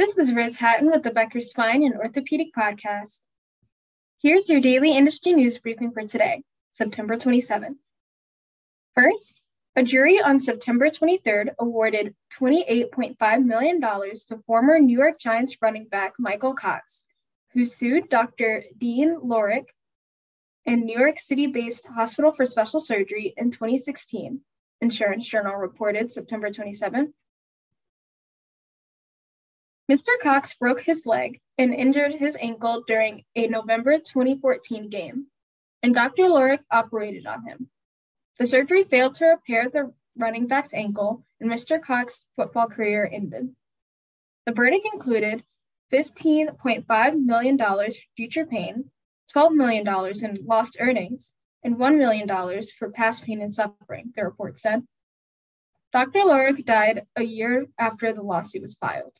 This is Riz Hatton with the Becker Spine and Orthopedic Podcast. Here's your daily industry news briefing for today, September 27th. First, a jury on September 23rd awarded $28.5 million to former New York Giants running back Michael Cox, who sued Dr. Dean Lorich and New York City based Hospital for Special Surgery in 2016, Insurance Journal reported September 27th. Mr. Cox broke his leg and injured his ankle during a November 2014 game, and Dr. Lorich operated on him. The surgery failed to repair the running back's ankle, and Mr. Cox's football career ended. The verdict included $15.5 million for future pain, $12 million in lost earnings, and $1 million for past pain and suffering, the report said. Dr. Lorich died a year after the lawsuit was filed.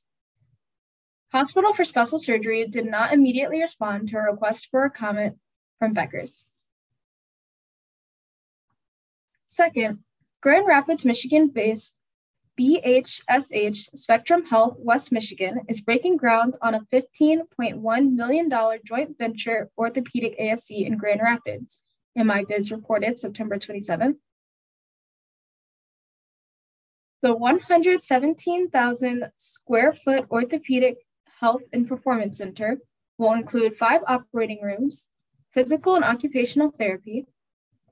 Hospital for Special Surgery did not immediately respond to a request for a comment from Becker's. Second, Grand Rapids, Michigan based BHSH Spectrum Health West Michigan is breaking ground on a $15.1 million joint venture orthopedic ASC in Grand Rapids, MIBiz reported September 27th. The 117,000 square foot orthopedic health and performance center will include five operating rooms, physical and occupational therapy,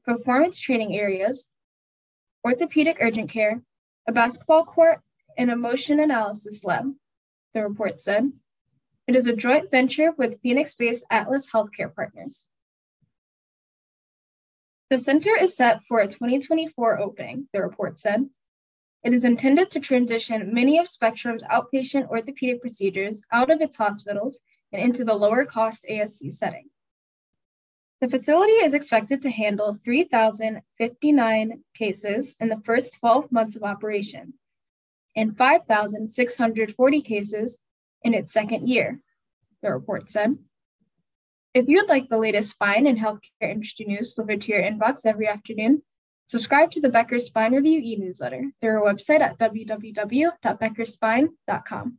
performance training areas, orthopedic urgent care, a basketball court, and a motion analysis lab, the report said. It is a joint venture with Phoenix based Atlas Healthcare Partners. The center is set for a 2024 opening, the report said. It is intended to transition many of Spectrum's outpatient orthopedic procedures out of its hospitals and into the lower cost ASC setting. The facility is expected to handle 3,059 cases in the first 12 months of operation and 5,640 cases in its second year, the report said. If you'd like the latest spine and healthcare industry news delivered to your inbox every afternoon, subscribe to the Becker Spine Review e newsletter through our website at www.beckerspine.com.